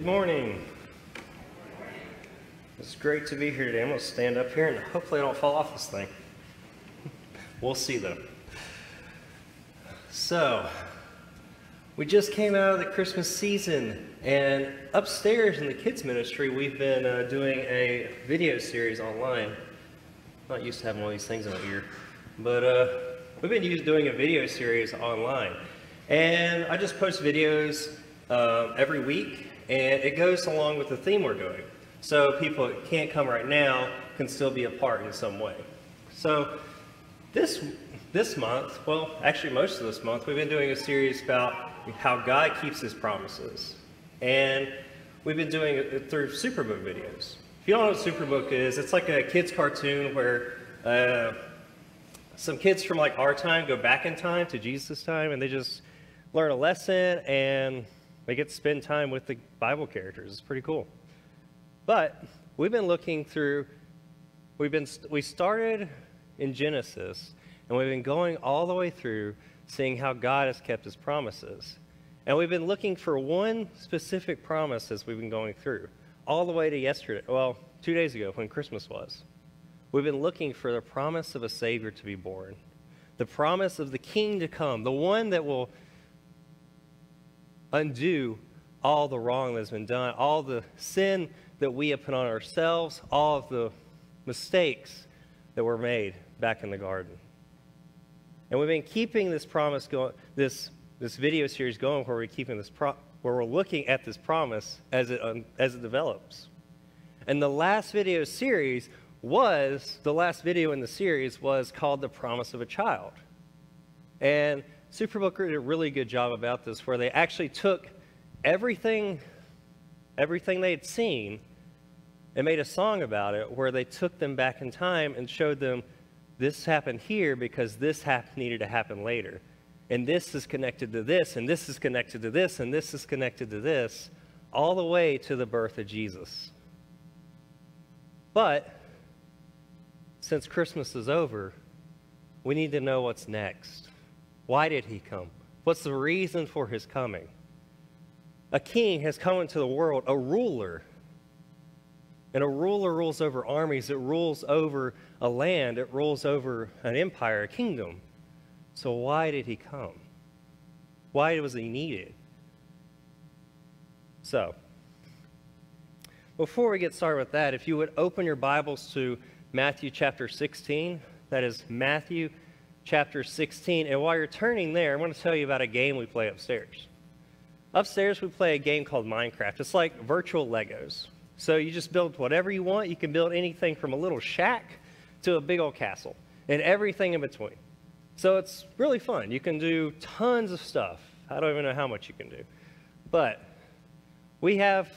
Good morning. It's great to be here today. I'm going to stand up here and hopefully I don't fall off this thing. We'll see though. So, we just came out of the Christmas season, and upstairs in the kids' ministry, we've been uh, doing a video series online. Not used to having of these things in my ear, but uh, we've been used, to doing a video series online. And I just post videos uh, every week, and it goes along with the theme we're doing. So people that can't come right now can still be a part in some way. So this, this month, well, actually most of this month, we've been doing a series about how God keeps his promises. And we've been doing it through Superbook videos. If you don't know what Superbook is, it's like a kid's cartoon where uh, some kids from like our time go back in time to Jesus' time and they just learn a lesson and they get to spend time with the Bible characters. It's pretty cool. But we've been looking through, we've been, we started in Genesis, and we've been going all the way through seeing how God has kept his promises. And we've been looking for one specific promise as we've been going through, all the way to yesterday, well, two days ago when Christmas was. We've been looking for the promise of a Savior to be born, the promise of the King to come, the one that will undo all the wrong that's been done, all the sin that we have put on ourselves, all of the mistakes that were made back in the garden. And we've been keeping this promise going, this, this video series going where we're keeping this pro, where we're looking at this promise as it, um, as it develops. And the last video series was, the last video in the series was called The Promise of a Child. And Superbook did a really good job about this where they actually took everything, everything they had seen and made a song about it where they took them back in time and showed them this happened here because this needed to happen later. And this is connected to this, and this is connected to this, and this is connected to this, all the way to the birth of Jesus. But since Christmas is over, we need to know what's next. Why did he come? What's the reason for his coming? A king has come into the world, a ruler and a ruler rules over armies, it rules over a land, it rules over an empire, a kingdom. So why did he come? Why was he needed? So, before we get started with that, if you would open your Bibles to Matthew chapter 16, that is Matthew chapter 16. And while you're turning there, I want to tell you about a game we play upstairs. Upstairs, we play a game called Minecraft. It's like virtual Legos. So you just build whatever you want. You can build anything from a little shack to a big old castle and everything in between. So it's really fun. You can do tons of stuff. I don't even know how much you can do. But we have,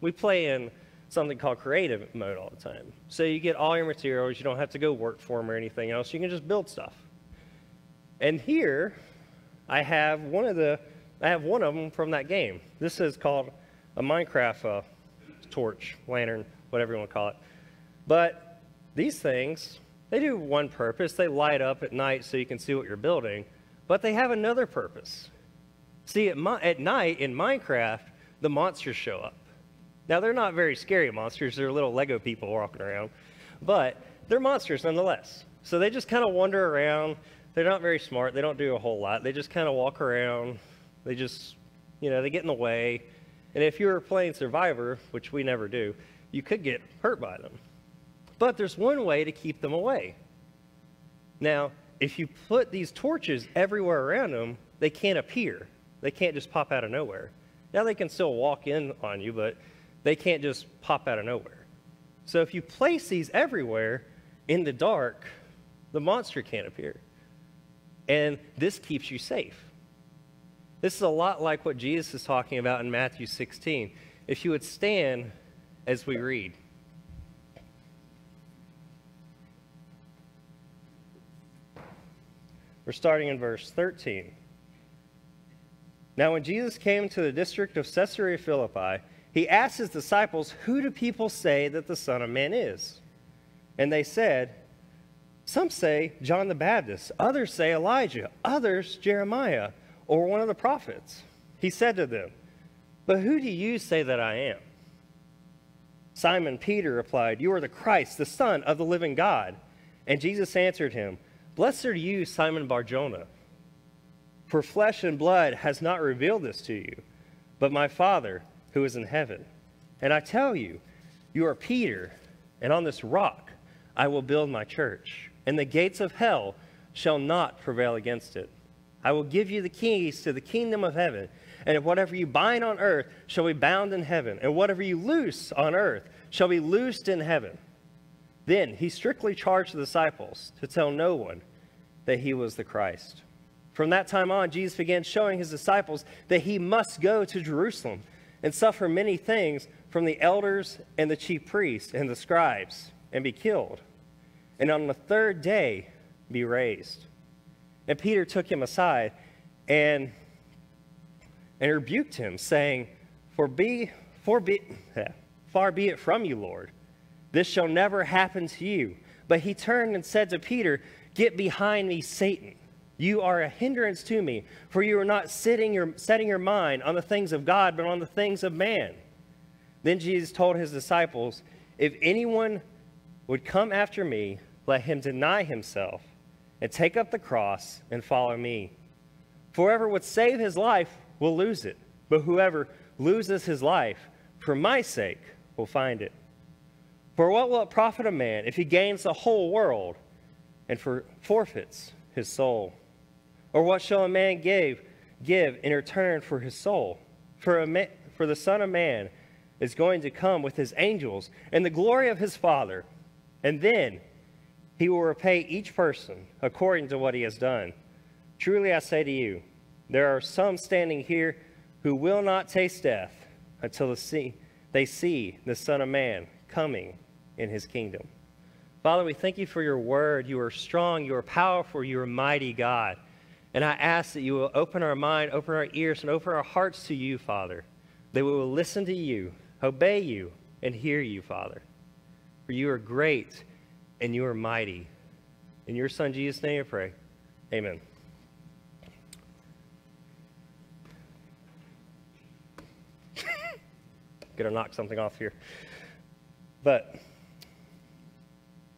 we play in something called creative mode all the time. So you get all your materials. You don't have to go work for them or anything else. You can just build stuff. And here, I have one of the, I have one of them from that game. This is called a Minecraft uh, torch, lantern, whatever you want to call it. But these things, they do one purpose. They light up at night so you can see what you're building, but they have another purpose. See, at, at night in Minecraft, the monsters show up. Now, they're not very scary monsters. They're little Lego people walking around, but they're monsters nonetheless. So they just kind of wander around. They're not very smart. They don't do a whole lot. They just kind of walk around. They just, you know, they get in the way. And if you were playing Survivor, which we never do, you could get hurt by them. But there's one way to keep them away. Now, if you put these torches everywhere around them, they can't appear. They can't just pop out of nowhere. Now they can still walk in on you, but they can't just pop out of nowhere. So if you place these everywhere in the dark, the monster can't appear. And this keeps you safe. This is a lot like what Jesus is talking about in Matthew 16. If you would stand as we read. We're starting in verse 13. Now, when Jesus came to the district of Caesarea Philippi, he asked his disciples, Who do people say that the Son of Man is? And they said, Some say John the Baptist, others say Elijah, others Jeremiah or one of the prophets. He said to them, But who do you say that I am? Simon Peter replied, You are the Christ, the Son of the living God. And Jesus answered him, Blessed are you, Simon Barjona, for flesh and blood has not revealed this to you, but my Father who is in heaven. And I tell you, you are Peter, and on this rock I will build my church, and the gates of hell shall not prevail against it. I will give you the keys to the kingdom of heaven, and whatever you bind on earth shall be bound in heaven, and whatever you loose on earth shall be loosed in heaven. Then he strictly charged the disciples to tell no one that he was the Christ. From that time on, Jesus began showing his disciples that he must go to Jerusalem and suffer many things from the elders and the chief priests and the scribes and be killed, and on the third day be raised. And Peter took him aside and, and rebuked him, saying, For be, for be, Far be it from you, Lord. This shall never happen to you. But he turned and said to Peter, Get behind me, Satan. You are a hindrance to me, for you are not sitting your, setting your mind on the things of God, but on the things of man. Then Jesus told his disciples, If anyone would come after me, let him deny himself and take up the cross and follow me. For whoever would save his life will lose it, but whoever loses his life for my sake will find it. For what will it profit a man if he gains the whole world and for forfeits his soul? Or what shall a man give, give in return for his soul? For, ma- for the Son of Man is going to come with his angels and the glory of his Father, and then he will repay each person according to what he has done. Truly I say to you, there are some standing here who will not taste death until they see the Son of Man coming in his kingdom. Father, we thank you for your word. You are strong, you are powerful, you are mighty God. And I ask that you will open our mind, open our ears, and open our hearts to you, Father, that we will listen to you, obey you, and hear you, Father. For you are great and you are mighty. In your Son, Jesus' name, I pray. Amen. Gonna knock something off here. But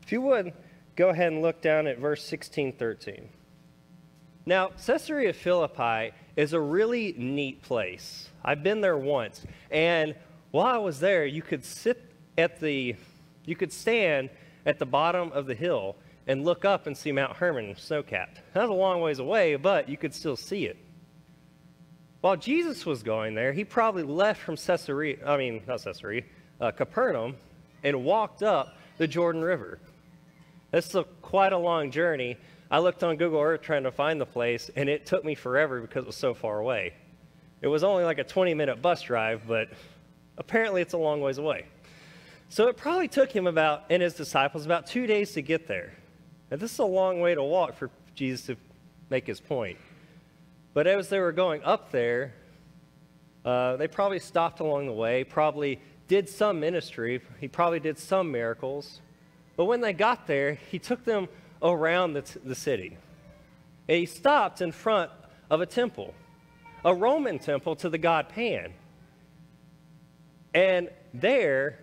if you would, go ahead and look down at verse 16, 13. Now, Caesarea Philippi is a really neat place. I've been there once, and while I was there, you could sit at the, you could stand at the bottom of the hill and look up and see Mount Hermon snow-capped. That's a long ways away, but you could still see it. While Jesus was going there, he probably left from Caesarea, I mean, not Caesarea, uh, Capernaum, and walked up the Jordan River. This is quite a long journey. I looked on Google Earth trying to find the place, and it took me forever because it was so far away. It was only like a 20 minute bus drive, but apparently it's a long ways away. So it probably took him about, and his disciples, about two days to get there. And this is a long way to walk for Jesus to make his point. But as they were going up there, uh, they probably stopped along the way, probably did some ministry. He probably did some miracles. But when they got there, he took them around the, the city. And he stopped in front of a temple, a Roman temple to the god Pan. And there,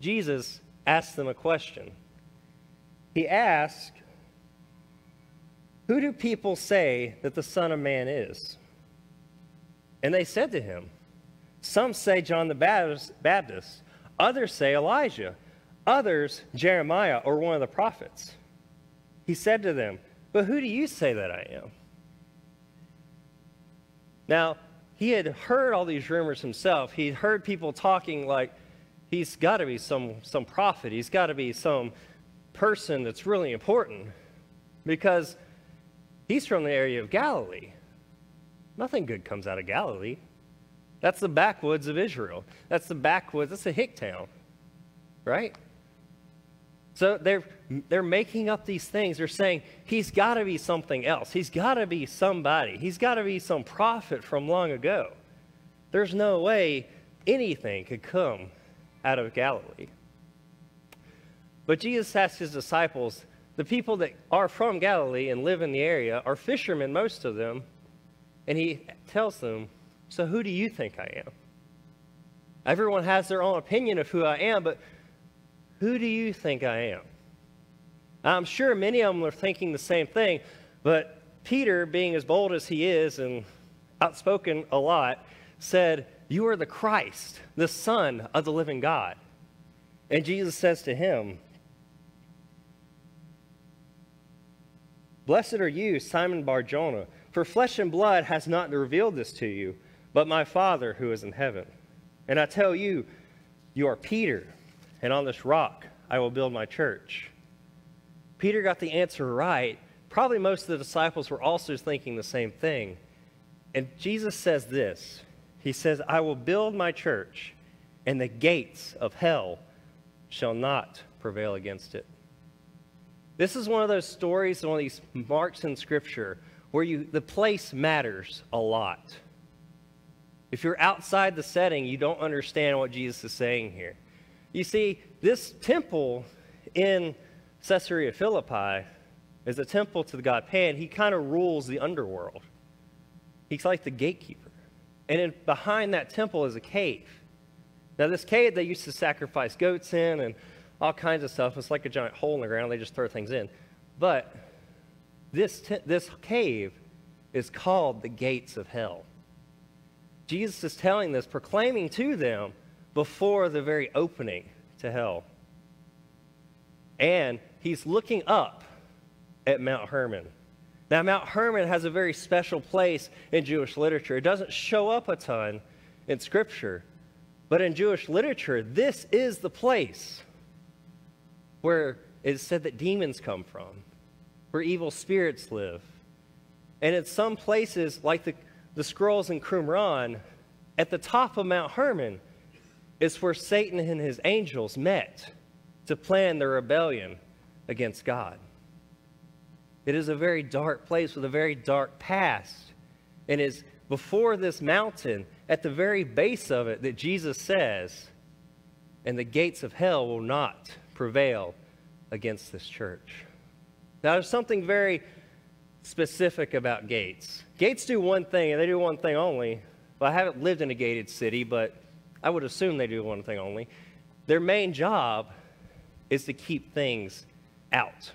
Jesus asked them a question. He asked, who do people say that the Son of Man is? And they said to him, Some say John the Baptist, others say Elijah, others Jeremiah or one of the prophets. He said to them, But who do you say that I am? Now, he had heard all these rumors himself. He'd heard people talking like he's got to be some, some prophet, he's got to be some person that's really important. Because He's from the area of Galilee. Nothing good comes out of Galilee. That's the backwoods of Israel. That's the backwoods, that's a hick town, right? So they're, they're making up these things. They're saying he's got to be something else. He's got to be somebody. He's got to be some prophet from long ago. There's no way anything could come out of Galilee. But Jesus asked his disciples, the people that are from Galilee and live in the area are fishermen, most of them. And he tells them, So who do you think I am? Everyone has their own opinion of who I am, but who do you think I am? I'm sure many of them are thinking the same thing, but Peter, being as bold as he is and outspoken a lot, said, You are the Christ, the Son of the living God. And Jesus says to him, Blessed are you, Simon Barjona, for flesh and blood has not revealed this to you, but my Father who is in heaven. And I tell you, you are Peter, and on this rock I will build my church. Peter got the answer right. Probably most of the disciples were also thinking the same thing. And Jesus says this He says, I will build my church, and the gates of hell shall not prevail against it. This is one of those stories, one of these marks in Scripture where you, the place matters a lot. If you're outside the setting, you don't understand what Jesus is saying here. You see, this temple in Caesarea Philippi is a temple to the god Pan. He kind of rules the underworld. He's like the gatekeeper. And in, behind that temple is a cave. Now, this cave they used to sacrifice goats in and all kinds of stuff. It's like a giant hole in the ground. They just throw things in. But this, this cave is called the gates of hell. Jesus is telling this, proclaiming to them before the very opening to hell. And he's looking up at Mount Hermon. Now, Mount Hermon has a very special place in Jewish literature. It doesn't show up a ton in Scripture, but in Jewish literature, this is the place where it is said that demons come from, where evil spirits live. And in some places, like the, the scrolls in Qumran, at the top of Mount Hermon is where Satan and his angels met to plan their rebellion against God. It is a very dark place with a very dark past. And it's before this mountain, at the very base of it, that Jesus says, and the gates of hell will not prevail against this church. Now, there's something very specific about gates. Gates do one thing, and they do one thing only. Well, I haven't lived in a gated city, but I would assume they do one thing only. Their main job is to keep things out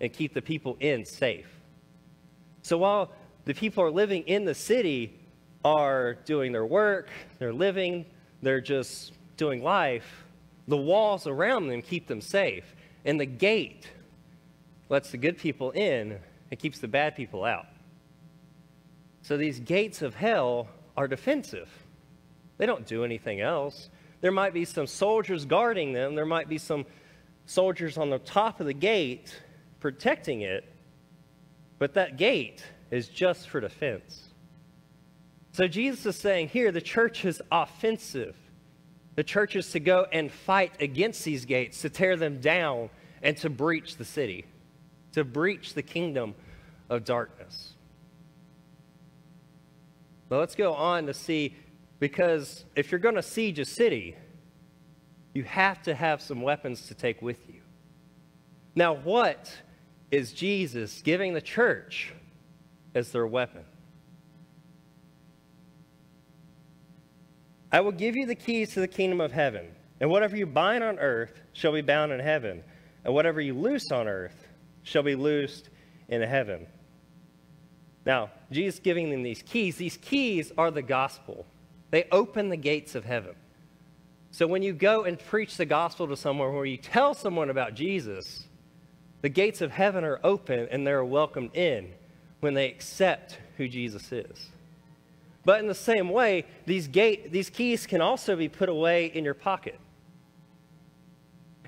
and keep the people in safe. So while the people are living in the city are doing their work, they're living, they're just doing life, the walls around them keep them safe. And the gate lets the good people in and keeps the bad people out. So these gates of hell are defensive. They don't do anything else. There might be some soldiers guarding them, there might be some soldiers on the top of the gate protecting it, but that gate is just for defense. So Jesus is saying here the church is offensive. The church is to go and fight against these gates, to tear them down, and to breach the city, to breach the kingdom of darkness. But let's go on to see, because if you're going to siege a city, you have to have some weapons to take with you. Now, what is Jesus giving the church as their weapon? I will give you the keys to the kingdom of heaven, and whatever you bind on earth shall be bound in heaven, and whatever you loose on earth shall be loosed in heaven. Now, Jesus giving them these keys, these keys are the gospel. They open the gates of heaven. So when you go and preach the gospel to someone, where you tell someone about Jesus, the gates of heaven are open and they're welcomed in when they accept who Jesus is. But in the same way, these, gate, these keys can also be put away in your pocket.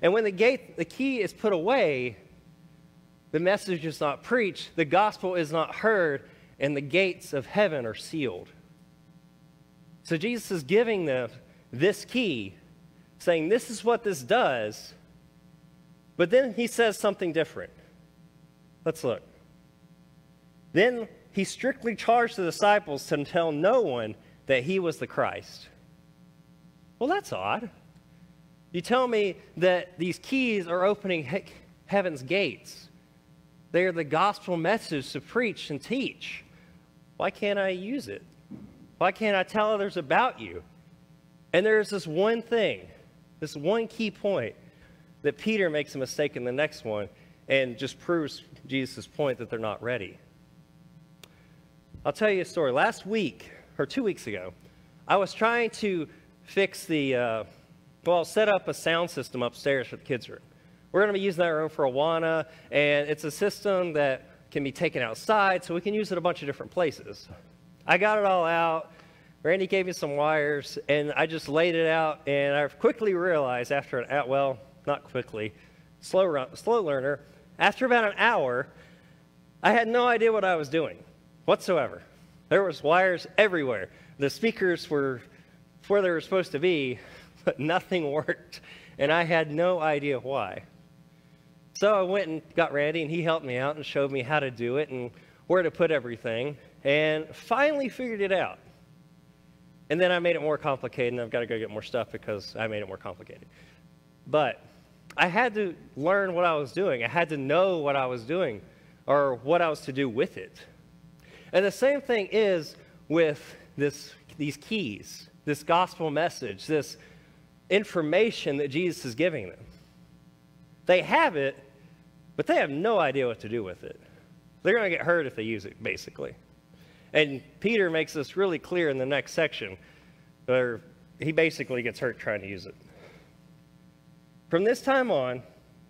And when the, gate, the key is put away, the message is not preached, the gospel is not heard, and the gates of heaven are sealed. So Jesus is giving them this key, saying, This is what this does. But then he says something different. Let's look. Then he strictly charged the disciples to tell no one that he was the Christ. Well, that's odd. You tell me that these keys are opening he- heaven's gates. They are the gospel message to preach and teach. Why can't I use it? Why can't I tell others about you? And there's this one thing, this one key point that Peter makes a mistake in the next one and just proves Jesus' point that they're not ready. I'll tell you a story. Last week, or two weeks ago, I was trying to fix the, uh, well, set up a sound system upstairs for the kids' room. We're going to be using that room for Awana, and it's a system that can be taken outside, so we can use it a bunch of different places. I got it all out. Randy gave me some wires, and I just laid it out, and I quickly realized after an, well, not quickly, slow, run, slow learner, after about an hour, I had no idea what I was doing whatsoever. There was wires everywhere. The speakers were where they were supposed to be, but nothing worked, and I had no idea why. So I went and got Randy, and he helped me out and showed me how to do it and where to put everything, and finally figured it out. And then I made it more complicated, and I've got to go get more stuff because I made it more complicated. But I had to learn what I was doing. I had to know what I was doing or what I was to do with it. And the same thing is with this, these keys, this gospel message, this information that Jesus is giving them. They have it, but they have no idea what to do with it. They're going to get hurt if they use it, basically. And Peter makes this really clear in the next section, where he basically gets hurt trying to use it. From this time on,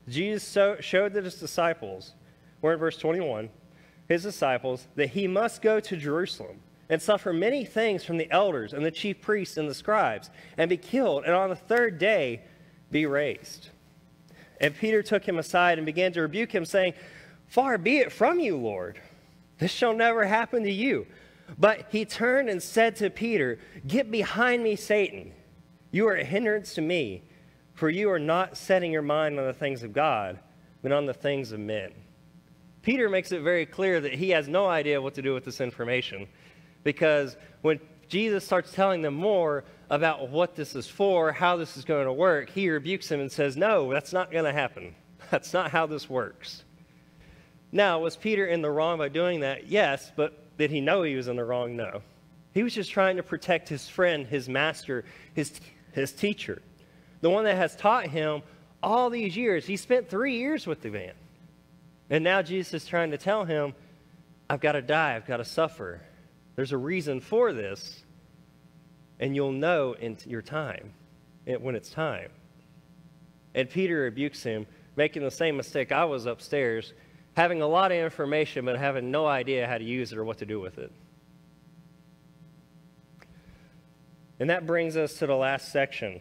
Jesus so, showed that his disciples, we're in verse 21, his disciples, that he must go to Jerusalem and suffer many things from the elders and the chief priests and the scribes, and be killed, and on the third day be raised. And Peter took him aside and began to rebuke him, saying, Far be it from you, Lord. This shall never happen to you. But he turned and said to Peter, Get behind me, Satan. You are a hindrance to me, for you are not setting your mind on the things of God, but on the things of men. Peter makes it very clear that he has no idea what to do with this information because when Jesus starts telling them more about what this is for, how this is going to work, he rebukes him and says, No, that's not going to happen. That's not how this works. Now, was Peter in the wrong by doing that? Yes, but did he know he was in the wrong? No. He was just trying to protect his friend, his master, his, his teacher, the one that has taught him all these years. He spent three years with the man. And now Jesus is trying to tell him, I've got to die, I've got to suffer. There's a reason for this, and you'll know in your time, when it's time. And Peter rebukes him, making the same mistake I was upstairs, having a lot of information, but having no idea how to use it or what to do with it. And that brings us to the last section.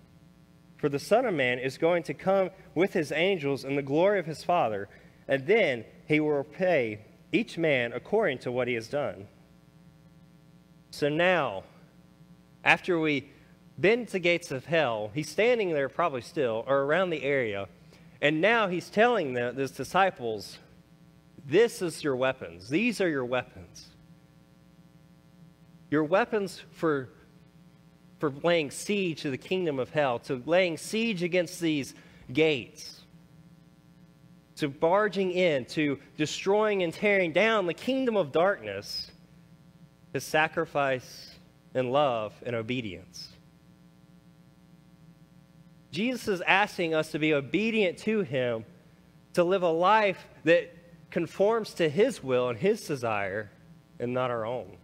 For the Son of Man is going to come with his angels in the glory of his Father, and then he will repay each man according to what he has done. So now, after we bend the gates of hell, he's standing there probably still, or around the area, and now he's telling the, his disciples, this is your weapons. These are your weapons. Your weapons for, for laying siege to the kingdom of hell, to laying siege against these gates to barging in, to destroying and tearing down the kingdom of darkness is sacrifice and love and obedience. Jesus is asking us to be obedient to him, to live a life that conforms to his will and his desire and not our own.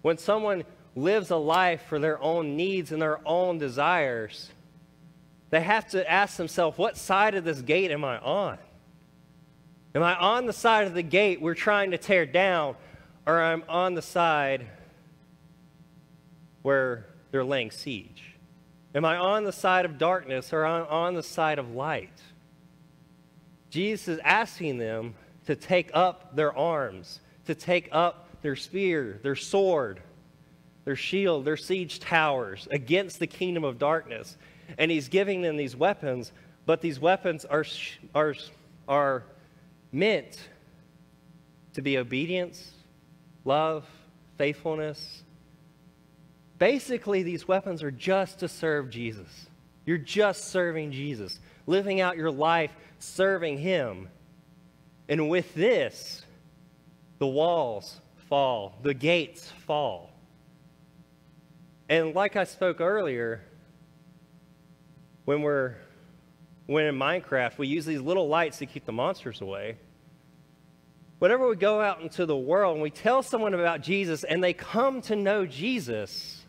When someone lives a life for their own needs and their own desires, they have to ask themselves, what side of this gate am I on? Am I on the side of the gate we're trying to tear down, or I'm on the side where they're laying siege? Am I on the side of darkness or on, on the side of light? Jesus is asking them to take up their arms, to take up their spear, their sword, their shield, their siege towers against the kingdom of darkness. And he's giving them these weapons, but these weapons are, are, are meant to be obedience, love, faithfulness. Basically, these weapons are just to serve Jesus. You're just serving Jesus, living out your life serving Him. And with this, the walls fall, the gates fall. And like I spoke earlier, when we're when in Minecraft we use these little lights to keep the monsters away. Whenever we go out into the world and we tell someone about Jesus and they come to know Jesus,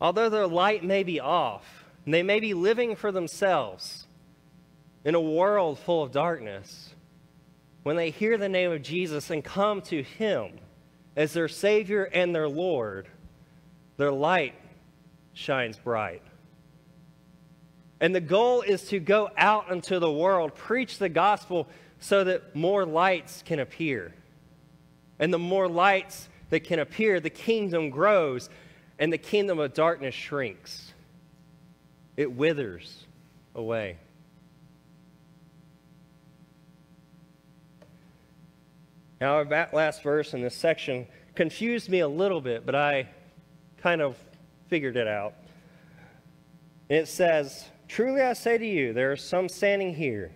although their light may be off and they may be living for themselves in a world full of darkness, when they hear the name of Jesus and come to Him as their Savior and their Lord, their light shines bright. And the goal is to go out into the world, preach the gospel so that more lights can appear. And the more lights that can appear, the kingdom grows and the kingdom of darkness shrinks. It withers away. Now, that last verse in this section confused me a little bit, but I kind of figured it out. It says, Truly I say to you, there are some standing here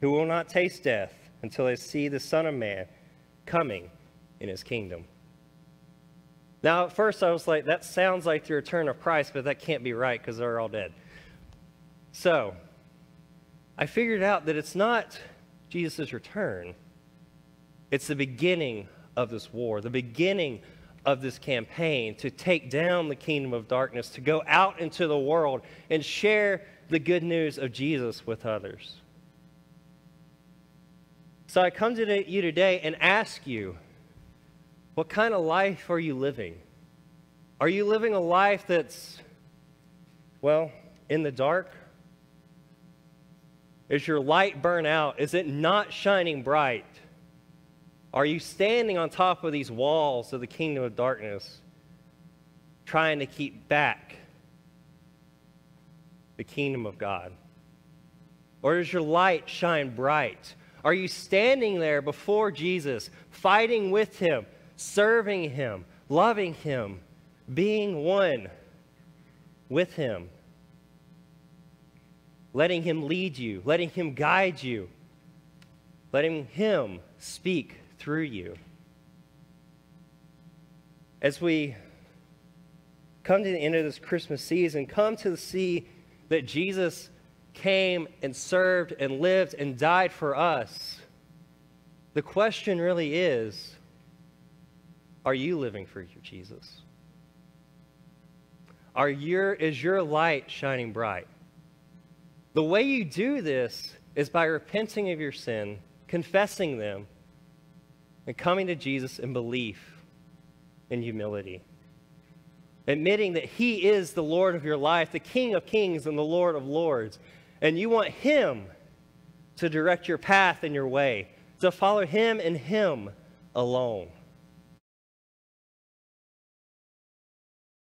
who will not taste death until they see the Son of Man coming in his kingdom. Now, at first, I was like, that sounds like the return of Christ, but that can't be right because they're all dead. So, I figured out that it's not Jesus' return, it's the beginning of this war, the beginning of this campaign to take down the kingdom of darkness, to go out into the world and share the good news of Jesus with others. So I come to you today and ask you, what kind of life are you living? Are you living a life that's, well, in the dark? Is your light burn out? Is it not shining bright? Are you standing on top of these walls of the kingdom of darkness, trying to keep back the kingdom of God? Or does your light shine bright? Are you standing there before Jesus, fighting with him, serving him, loving him, being one with him, letting him lead you, letting him guide you, letting him speak through you. As we come to the end of this Christmas season, come to see that Jesus came and served and lived and died for us. The question really is are you living for your Jesus? Are your, is your light shining bright? The way you do this is by repenting of your sin, confessing them, and coming to Jesus in belief and humility. Admitting that He is the Lord of your life, the King of kings and the Lord of lords. And you want Him to direct your path and your way, to follow Him and Him alone.